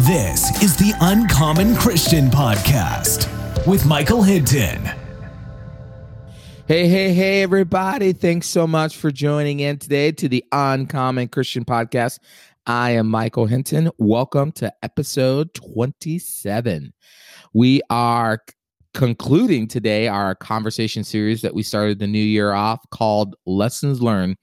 This is the Uncommon Christian Podcast with Michael Hinton. Hey, hey, hey, everybody. Thanks so much for joining in today to the Uncommon Christian Podcast. I am Michael Hinton. Welcome to episode 27. We are concluding today our conversation series that we started the new year off called Lessons Learned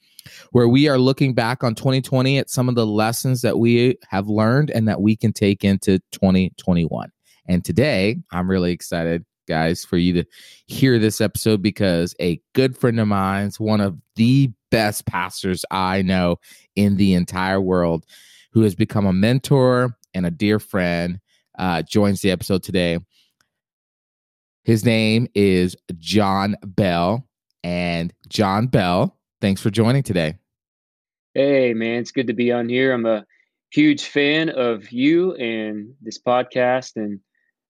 where we are looking back on 2020 at some of the lessons that we have learned and that we can take into 2021. And today, I'm really excited, guys, for you to hear this episode because a good friend of mine, one of the best pastors I know in the entire world, who has become a mentor and a dear friend, uh, joins the episode today. His name is Jon Bell. And Jon Bell Thanks for joining today. Hey, man, it's good to be on here. I'm a huge fan of you and this podcast, and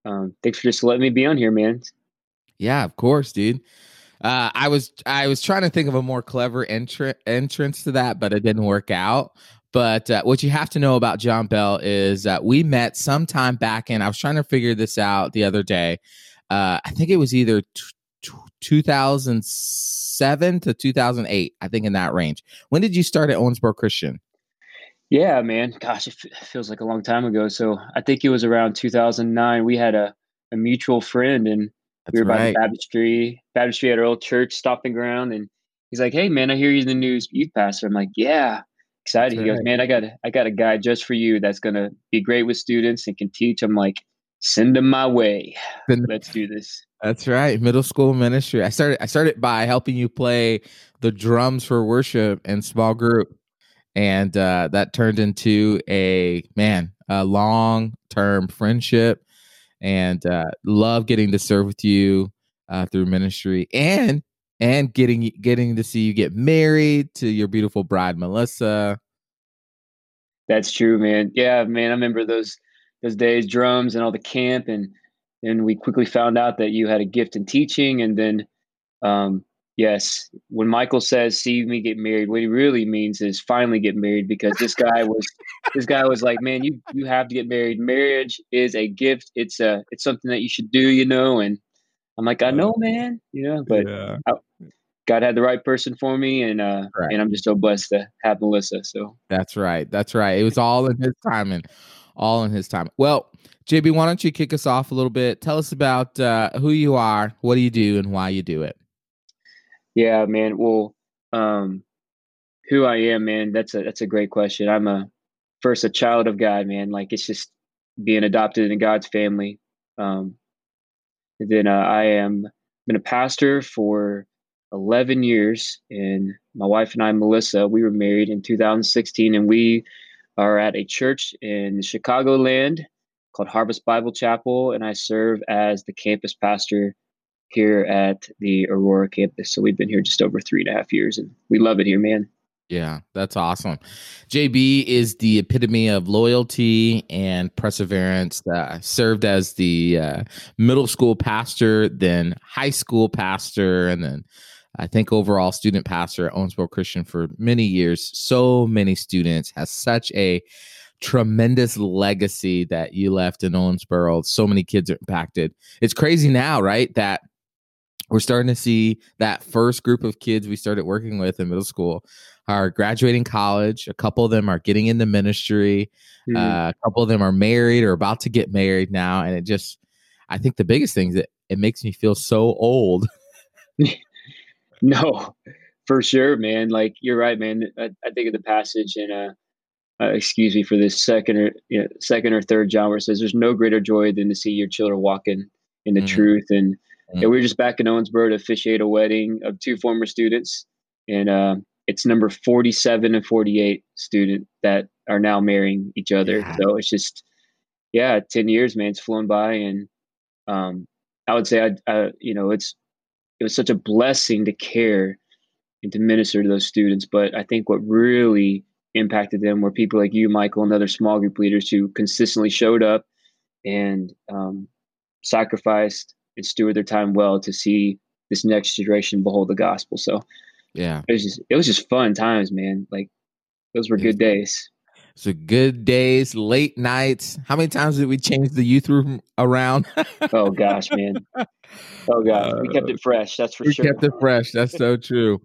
um, thanks for just letting me be on here, man. Yeah, of course, dude. Uh, I was I was trying to think of a more clever entr- entrance to that, but it didn't work out. But uh, what you have to know about Jon Bell is that we met sometime back in. I was trying to figure this out the other day. Uh, I think it was either t- t- 2006 2007 to 2008, I think in that range. When did you start at Owensboro Christian? Yeah, man. Gosh, it feels like a long time ago. So I think it was around 2009. We had a, a mutual friend and That's we were right. by the baptistry, baptistry at our old church stopping ground. And he's like, Hey man, I hear you're the new youth pastor. I'm like, yeah, excited. That's he right. goes, man, I got, I got a guy just for you. That's going to be great with students and can teach. I'm like, send them my way. Let's do this. That's right. Middle school ministry. I started I started by helping you play the drums for worship in small group. And uh, that turned into a man, a long term friendship and uh, love getting to serve with you uh, through ministry and and getting getting to see you get married to your beautiful bride Melissa. That's true, man. Yeah, man. I remember those those days, drums and all the camp and and we quickly found out that you had a gift in teaching and then um, yes when michael says see me get married what he really means is finally get married because this guy was this guy was like man you you have to get married marriage is a gift it's a it's something that you should do you know and i'm like i know man you know but yeah. I, God had the right person for me, and uh, right. and I'm just so blessed to have Melissa. So that's right, that's right. It was all in His timing, all in His time. Well, JB, why don't you kick us off a little bit? Tell us about uh, who you are, what do you do, and why you do it. Yeah, man. Well, um, who I am, man. That's a that's a great question. I'm a first a child of God, man. Like it's just being adopted into God's family. Um, then uh, I am been a pastor for 11 years, and my wife and I, Melissa, we were married in 2016, and we are at a church in Chicagoland called Harvest Bible Chapel, and I serve as the campus pastor here at the Aurora campus. So we've been here just over three and a half years, and we love it here, man. Yeah, that's awesome. JB is the epitome of loyalty and perseverance. Uh, served as the uh, middle school pastor, then high school pastor, and then I think overall student pastor at Owensboro Christian for many years. So many students has such a tremendous legacy that you left in Owensboro. So many kids are impacted. It's crazy now, right? That we're starting to see that first group of kids we started working with in middle school are graduating college. A couple of them are getting into ministry. Mm-hmm. Uh, a couple of them are married or about to get married now. And it just, I think the biggest thing is that it makes me feel so old. no, for sure, man. Like you're right, man. I, I think of the passage in uh, uh, excuse me, for this second or you know, second or third John, where it says, "There's no greater joy than to see your children walking in the mm-hmm. truth." And, mm-hmm. and we were just back in Owensboro to officiate a wedding of two former students, and uh, it's number 47 and 48 student that are now marrying each other. Yeah. So it's just, yeah, 10 years, man, it's flown by, and um, I would say, I, I, you know, it's it was such a blessing to care and to minister to those students. But I think what really impacted them were people like you, Michael, and other small group leaders who consistently showed up and um, sacrificed and steward their time well to see this next generation behold the gospel. So yeah, it was just it was just fun times, man. Like those were good days. So good days, late nights. How many times did we change the youth room around? oh gosh, man. Oh gosh, we kept it uh, fresh. That's for we sure. We kept it fresh. That's so true.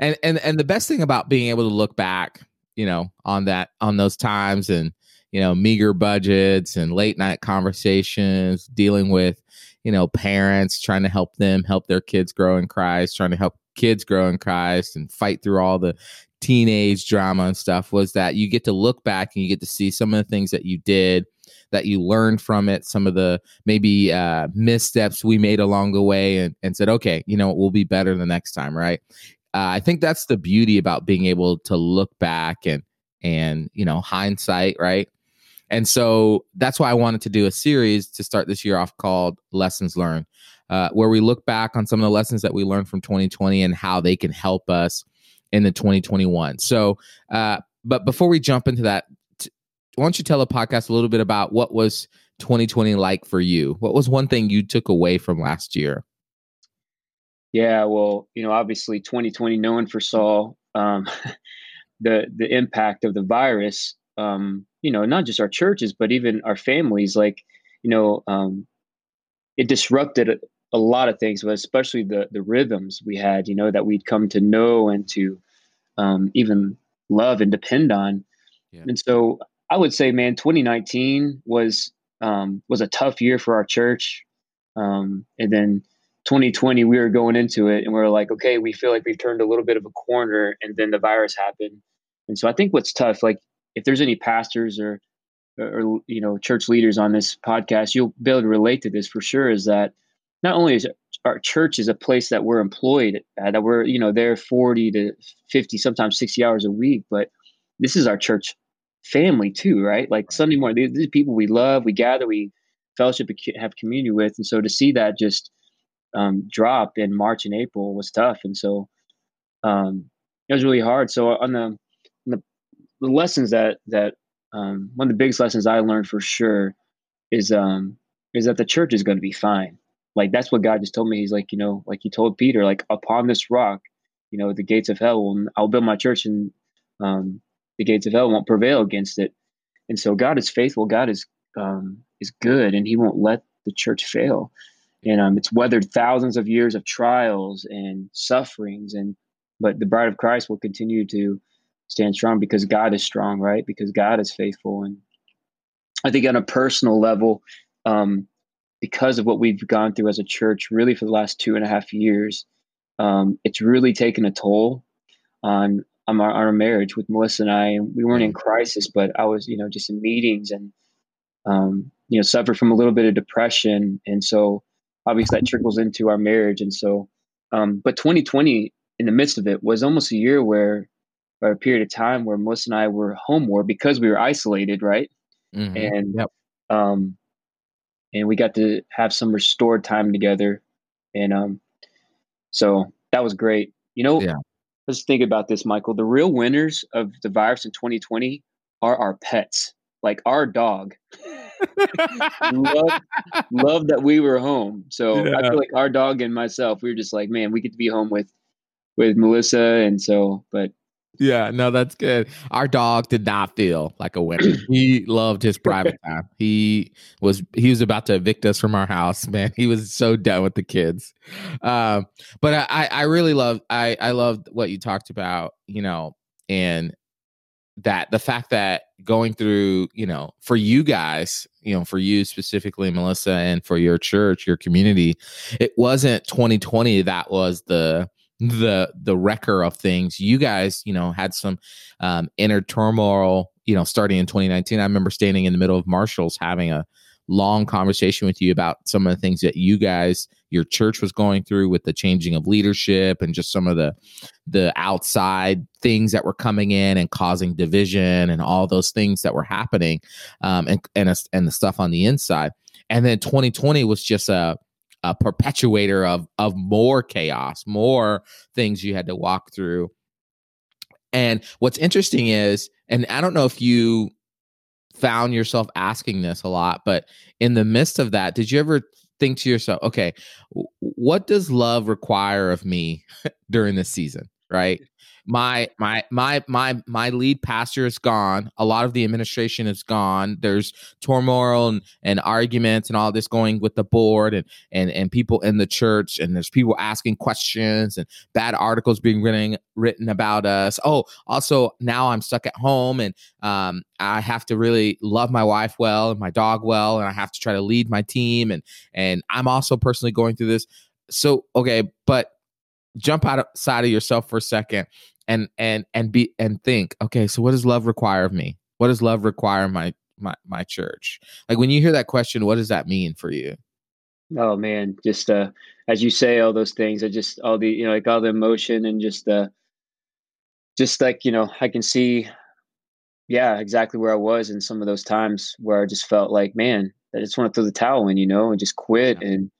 And and and the best thing about being able to look back, you know, on that on those times and you know meager budgets and late night conversations, dealing with you know parents trying to help them help their kids grow in Christ, trying to help kids grow in Christ and fight through all the teenage drama and stuff was that you get to look back and you get to see some of the things that you did that you learned from it some of the maybe uh, missteps we made along the way and, and said okay you know we'll be better the next time right? Uh, i think that's the beauty about being able to look back and and you know hindsight right? And so that's why i wanted to do a series to start this year off called lessons learned uh, where we look back on some of the lessons that we learned from 2020 and how they can help us in the 2021. So, uh, but before we jump into that, t- why don't you tell the podcast a little bit about what was 2020 like for you? What was one thing you took away from last year? Yeah, well, you know, obviously 2020, no one foresaw um, the the impact of the virus. Um, you know, not just our churches, but even our families. Like, you know, um, it disrupted a lot of things, but especially the the rhythms we had, you know, that we'd come to know and to um, even love and depend on. Yeah. And so I would say, man, 2019 was um, was a tough year for our church. Um, and then 2020, we were going into it, and we are like, okay, we feel like we've turned a little bit of a corner, and then the virus happened. And so I think what's tough, like if there's any pastors or or you know church leaders on this podcast, you'll be able to relate to this for sure. Is that not only is our church is a place that we're employed at, that we're you know there 40 to 50 sometimes 60 hours a week but this is our church family too right? Like sunday morning these, these people we love we gather we fellowship have community with and so to see that just um, drop in march and april was tough and so um, it was really hard. So on the, on the, the lessons that that um, one of the biggest lessons i learned for sure is um, is that the church is going to be fine like that's what God just told me. He's like, you know, like he told Peter, like upon this rock, you know, the gates of hell will, I'll build my church and um, the gates of hell won't prevail against it. And so God is faithful. God is, um, is good and he won't let the church fail. And um, it's weathered thousands of years of trials and sufferings and, but the bride of Christ will continue to stand strong because God is strong, right? Because God is faithful. And I think on a personal level, um, because of what we've gone through as a church, really for the last two and a half years, um, it's really taken a toll on on our, our, marriage with Melissa and I. We weren't in mm. crisis, but I was, you know, just in meetings and, um, you know, suffered from a little bit of depression, and so obviously that trickles into our marriage. And so, um, but 2020, in the midst of it, was almost a year where, or a period of time where Melissa and I were home more because we were isolated, right? Mm-hmm. And yep. um, and we got to have some restored time together. And um so that was great. You know yeah. let's think about this michael. The real winners of the virus in 2020 are our pets like our dog. Love, love that we were home. So yeah. i feel like our dog and myself we were just like man we get to be home with with melissa. And so but yeah, no, that's good. Our dog did not feel like a winner. he loved his private time. He was he was about to evict us from our house, man. He was so done with the kids. Um, but I I really love I I loved what you talked about, you know, and that the fact that going through, you know, for you guys, you know, for you specifically, Melissa, and for your church, your community, it wasn't 2020 that was the the the wrecker of things. You guys, you know, had some um, inner turmoil. You know, starting in 2019, I remember standing in the middle of Marshalls having a long conversation with you about some of the things that you guys, your church, was going through with the changing of leadership and just some of the the outside things that were coming in and causing division and all those things that were happening, um, and and and the stuff on the inside. And then 2020 was just a a perpetuator of of more chaos, more things you had to walk through. And what's interesting is, and I don't know if you found yourself asking this a lot, but in the midst of that, did you ever think to yourself, okay, what does love require of me during this season? Right? My my my my my lead pastor is gone. A lot of the administration is gone. There's turmoil and, and arguments and all this going with the board and and and people in the church and there's people asking questions and bad articles being written written about us. Oh also now i'm stuck at home and um i have to really love my wife well and my dog well and i have to try to lead my team and and i'm also personally going through this. So okay but jump outside of yourself for a second and and and be and think okay so what does love require of me? What does love require my my my church? Like when you hear that question what does that mean for you? Oh man just uh as you say all those things i just all the you know like all the emotion and just uh just like you know i can see yeah exactly where i was in some of those times where i just felt like man i just want to throw the towel in you know and just quit yeah. and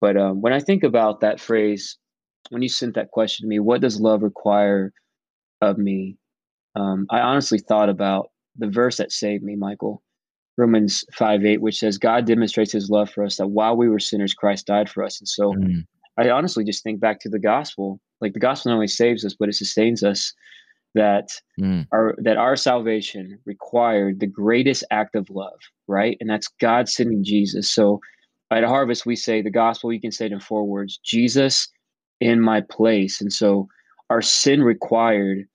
but um when i think about that phrase when you sent that question to me, what does love require of me? Um, I honestly thought about the verse that saved me, Michael, Romans 5 8, which says, God demonstrates his love for us that while we were sinners, Christ died for us. And so mm. I honestly just think back to the gospel. Like the gospel not only saves us, but it sustains us. That mm. our that our salvation required the greatest act of love, right? And that's God sending Jesus. So at Harvest, we say the gospel, you can say it in four words Jesus in my place. And so our sin required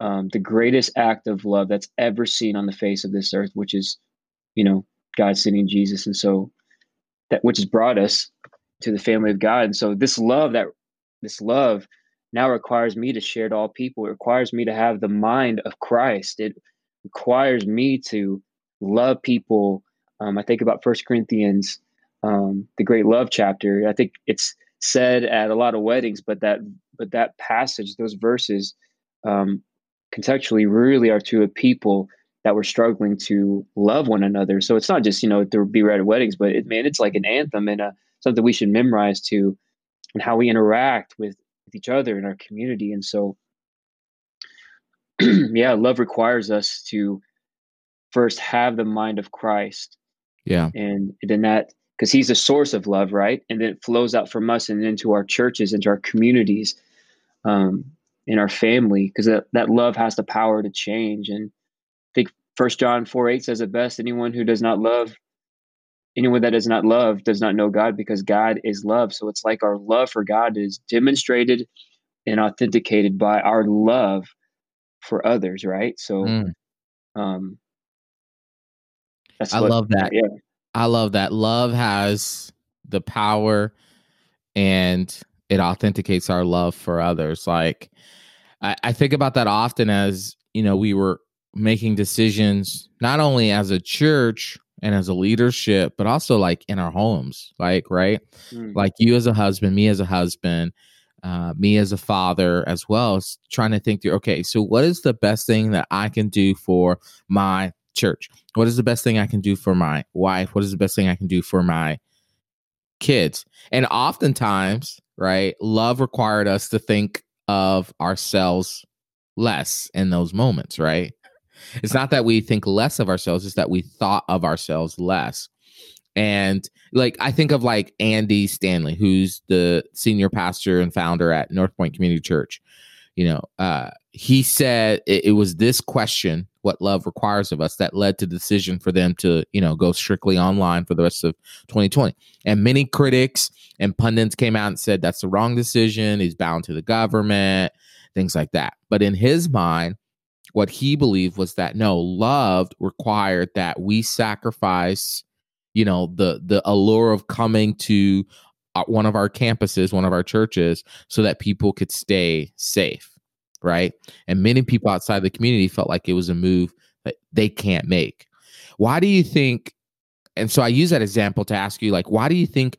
um, the greatest act of love that's ever seen on the face of this earth, which is, you know, God sending Jesus. And so that which has brought us to the family of God. And so this love that this love now requires me to share to all people. It requires me to have the mind of Christ. It requires me to love people. Um, I think about First Corinthians, um, the great love chapter. I think it's said at a lot of weddings, but that but that passage, those verses, um, contextually really are to a people that were struggling to love one another. So it's not just you know to be read at weddings, but it, man, it's like an anthem and a, something we should memorize to, and how we interact with, with each other in our community. And so, yeah, love requires us to first have the mind of Christ. Yeah, and then that because he's the source of love, right? And then it flows out from us and into our churches, into our communities, um, in our family, because that, that love has the power to change. And I think First John 4 8 says it best anyone who does not love, anyone that does not love does not know God because God is love. So it's like our love for God is demonstrated and authenticated by our love for others, right? So, mm. um, that's I what, love that. Yeah. I love that. Love has the power and it authenticates our love for others. Like I, I think about that often as, you know, we were making decisions not only as a church and as a leadership, but also like in our homes. Like, right? Mm. Like you as a husband, me as a husband, uh, me as a father as well, trying to think through, okay, so what is the best thing that I can do for my church? What is the best thing I can do for my wife? What is the best thing I can do for my kids? And oftentimes, right, love required us to think of ourselves less in those moments, right? It's not that we think less of ourselves, it's that we thought of ourselves less. And like I think of like Andy Stanley, who's the senior pastor and founder at North Point Community Church. You know, uh, he said it, it was this question what love requires of us that led to the decision for them to you know go strictly online for the rest of 2020 and many critics and pundits came out and said that's the wrong decision. He's bound to the government things like that. But in his mind what he believed was that no love required that we sacrifice you know the the allure of coming to uh, one of our campuses one of our churches so that people could stay safe right? And many people outside the community felt like it was a move that they can't make. Why do you think? And so I use that example to ask you, like, why do you think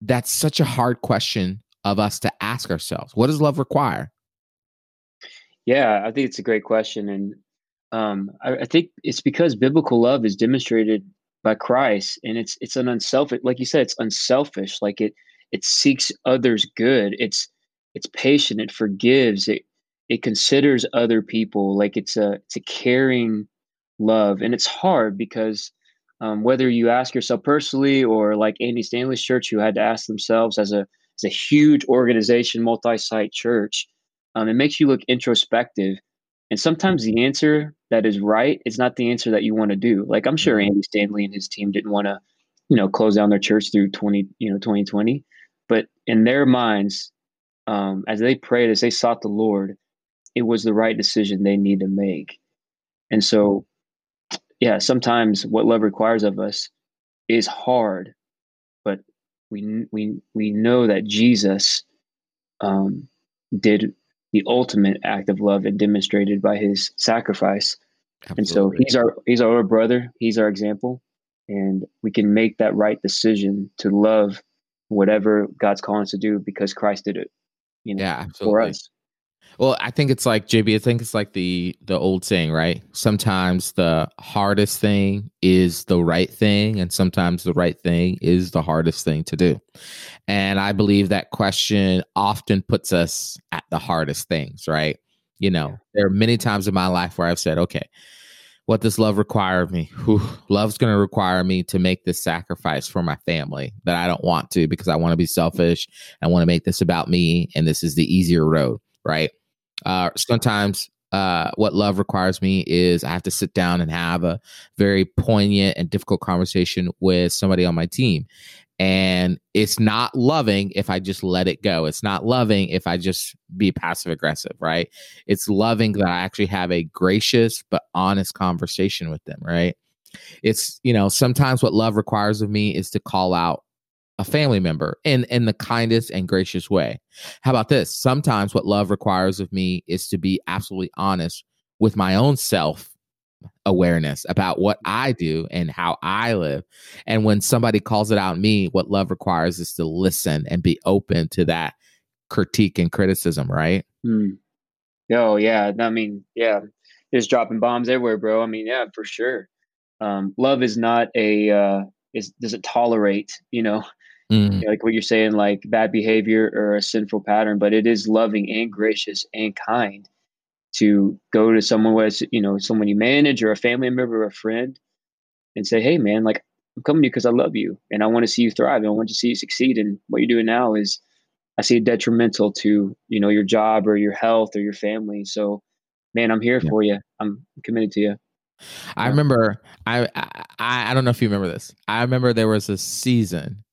that's such a hard question of us to ask ourselves? What does love require? Yeah, I think it's a great question, and um, I, I think it's because biblical love is demonstrated by Christ, and it's it's an unselfish, like you said, it's unselfish. Like it it seeks others' good. It's it's patient. It forgives. It it considers other people like it's a it's a caring love. And it's hard because um, whether you ask yourself personally or like andy stanley's church who had to ask themselves as a as a huge organization multi-site church Um, it makes you look introspective, and sometimes the answer that is right is not the answer that you want to do. Like I'm sure Andy Stanley and his team didn't want to, you know, close down their church through twenty, you know, 2020, but in their minds, um, as they prayed, as they sought the Lord, it was the right decision they need to make. And so, yeah, sometimes what love requires of us is hard, but we we we know that Jesus um, did the ultimate act of love and demonstrated by his sacrifice. Absolutely. And so he's our he's our brother. He's our example, and we can make that right decision to love whatever God's calling us to do because Christ did it. You know, yeah, for us. Well, I think it's like JB. I think it's like the the old saying, right? Sometimes the hardest thing is the right thing, and sometimes the right thing is the hardest thing to do. And I believe that question often puts us at the hardest things, right? You know, there are many times in my life where I've said, okay, what does love require of me? Whew, love's going to require me to make this sacrifice for my family that I don't want to because I want to be selfish. I want to make this about me, and this is the easier road, right? Uh, sometimes uh, what love requires me is I have to sit down and have a very poignant and difficult conversation with somebody on my team. And it's not loving if I just let it go. It's not loving if I just be passive aggressive, right? It's loving that I actually have a gracious but honest conversation with them, right? It's, you know, sometimes what love requires of me is to call out a family member in in the kindest and gracious way. How about this? Sometimes what love requires of me is to be absolutely honest with my own self awareness about what I do and how I live. And when somebody calls it out me, what love requires is to listen and be open to that critique and criticism, right? Hmm. Oh yeah, I mean, yeah, just dropping bombs everywhere, bro. I mean, yeah, for sure. Um, love is not a uh, is does it tolerate you know mm. like what you're saying, like bad behavior or a sinful pattern, but it is loving and gracious and kind to go to someone with, you know, someone you manage or a family member or a friend and say, Hey man, like I'm coming to you because I love you and I want to see you thrive and I want to see you succeed. And what you're doing now is I see it detrimental to, you know, your job or your health or your family. So man, I'm here yeah. for you. I'm committed to you. I remember I, I I don't know if you remember this. I remember there was a season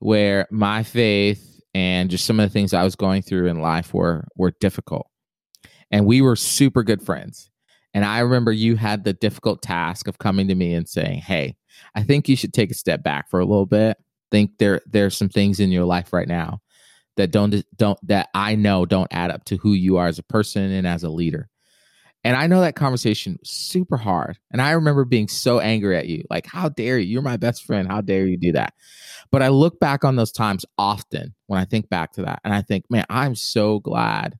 where my faith and just some of the things I was going through in life were were difficult. And we were super good friends. And I remember you had the difficult task of coming to me and saying, "Hey, I think you should take a step back for a little bit. Think there there's some things in your life right now that don't don't that I know don't add up to who you are as a person and as a leader." And I know that conversation was super hard. And I remember being so angry at you. Like, how dare you? You're my best friend. How dare you do that? But I look back on those times often when I think back to that. And I think, man, I'm so glad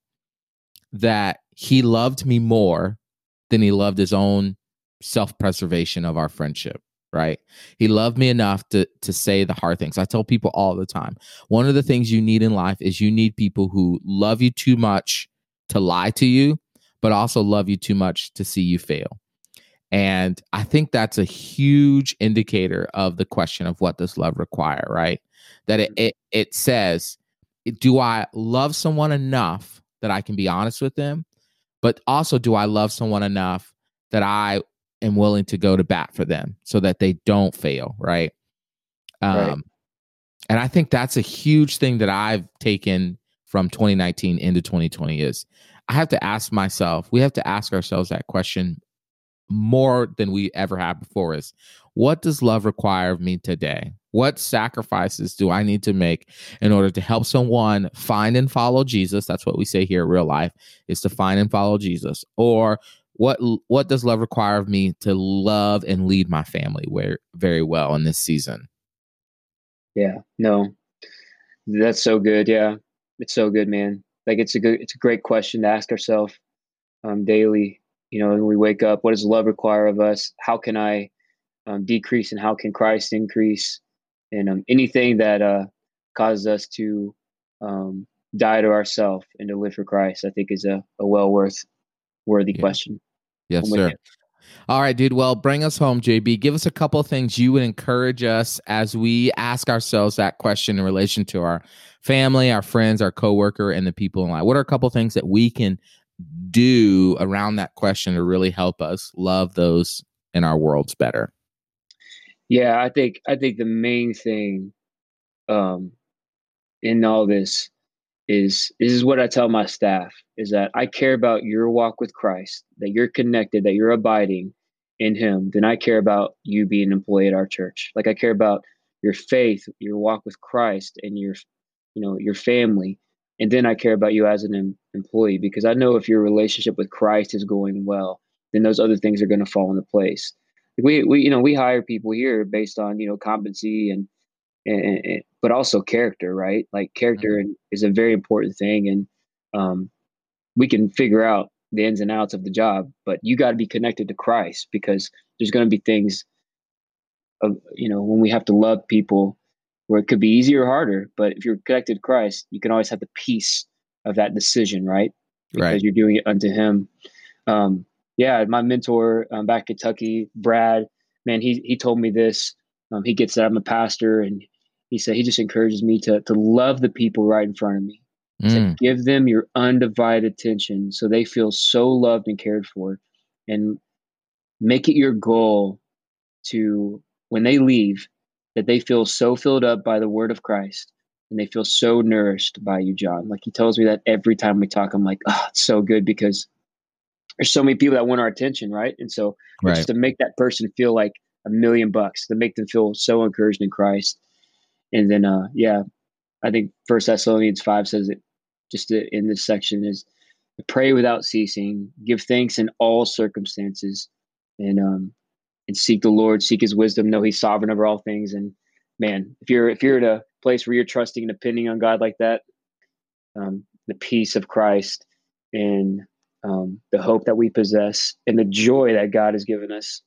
that he loved me more than he loved his own self preservation of our friendship. Right. He loved me enough to to say the hard things. I tell people all the time. One of the things you need in life is you need people who love you too much to lie to you, but also love you too much to see you fail. And I think that's a huge indicator of the question of what does love require, right? That it, mm-hmm. it, it says, do I love someone enough that I can be honest with them? But also, do I love someone enough that I am willing to go to bat for them so that they don't fail, right? Um, right. And I think that's a huge thing that I've taken from 2019 into 2020 is I have to ask myself, we have to ask ourselves that question more than we ever have before is what does love require of me today? What sacrifices do I need to make in order to help someone find and follow Jesus? That's what we say here in real life is to find and follow Jesus. Or what what does love require of me to love and lead my family where, very well in this season? Yeah, no. That's so good. Yeah. It's so good, man. Like it's a good it's a great question to ask ourselves um, daily you know, when we wake up, what does love require of us? How can I um, decrease and how can Christ increase? And um, anything that uh, causes us to um, die to ourselves and to live for Christ, I think is a, a well worth worthy yeah. question. Yes, sir. All right, dude. Well, bring us home, JB. Give us a couple things you would encourage us as we ask ourselves that question in relation to our family, our friends, our coworker, and the people in life. What are a couple things that we can do around that question to really help us love those in our worlds better? Yeah, I think I think the main thing um, in all this is this is what I tell my staff is that I care about your walk with Christ, that you're connected, that you're abiding in him, then I care about you being an employee at our church. Like I care about your faith, your walk with Christ and your you know, your family. And then I care about you as an em- employee because I know if your relationship with Christ is going well, then those other things are going to fall into place. We we you know, we hire people here based on, you know, competency and and, and, but also character, right? Like character mm-hmm. is a very important thing, and um, we can figure out the ins and outs of the job, but you got to be connected to Christ because there's going to be things, of, you know, when we have to love people, where it could be easier or harder. But if you're connected to Christ, you can always have the peace of that decision, right? Because right. you're doing it unto Him. Um, yeah, my mentor um, back in Kentucky, Brad, man, he he told me this. Um, he gets that I'm a pastor, and he said he just encourages me to to love the people right in front of me. Mm. To give them your undivided attention so they feel so loved and cared for, and make it your goal to when they leave that they feel so filled up by the word of Christ and they feel so nourished by you, Jon. Like he tells me that every time we talk, I'm like, oh, it's so good because there's so many people that want our attention, right? And so right. just to make that person feel like a million bucks, to make them feel so encouraged in Christ and then, uh, yeah, I think First Thessalonians five says it just in this section is pray without ceasing, give thanks in all circumstances, and um, and seek the Lord, seek His wisdom, know He's sovereign over all things. And man, if you're if you're at a place where you're trusting and depending on God like that, um, the peace of Christ and um, the hope that we possess and the joy that God has given us,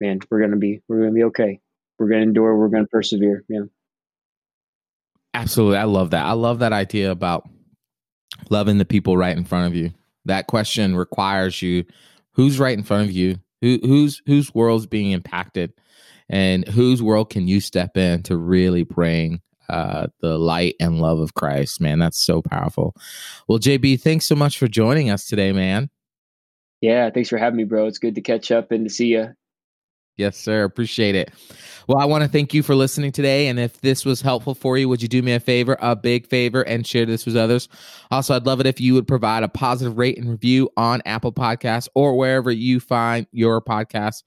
man, we're gonna be we're gonna be okay. We're gonna endure. We're gonna persevere. Yeah. Absolutely. I love that. I love that idea about loving the people right in front of you. That question requires you who's right in front of you? Who whose whose world's being impacted? And whose world can you step in to really bring uh, the light and love of Christ, man. That's so powerful. Well, JB, thanks so much for joining us today, man. Yeah, thanks for having me, bro. It's good to catch up and to see you. Yes, sir. Appreciate it. Well, I want to thank you for listening today. And if this was helpful for you, would you do me a favor, a big favor, and share this with others? Also, I'd love it if you would provide a positive rate and review on Apple Podcasts or wherever you find your podcast.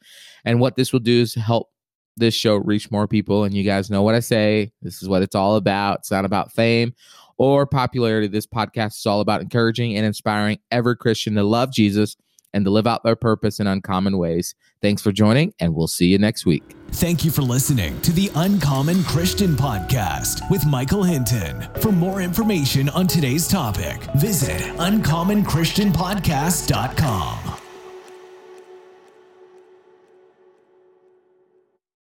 And what this will do is help this show reach more people. And you guys know what I say. This is what it's all about. It's not about fame or popularity. This podcast is all about encouraging and inspiring every Christian to love Jesus and to live out their purpose in uncommon ways. Thanks for joining, and we'll see you next week. Thank you for listening to the Uncommon Christian Podcast with Michael Hinton. For more information on today's topic, visit uncommonchristianpodcast.com.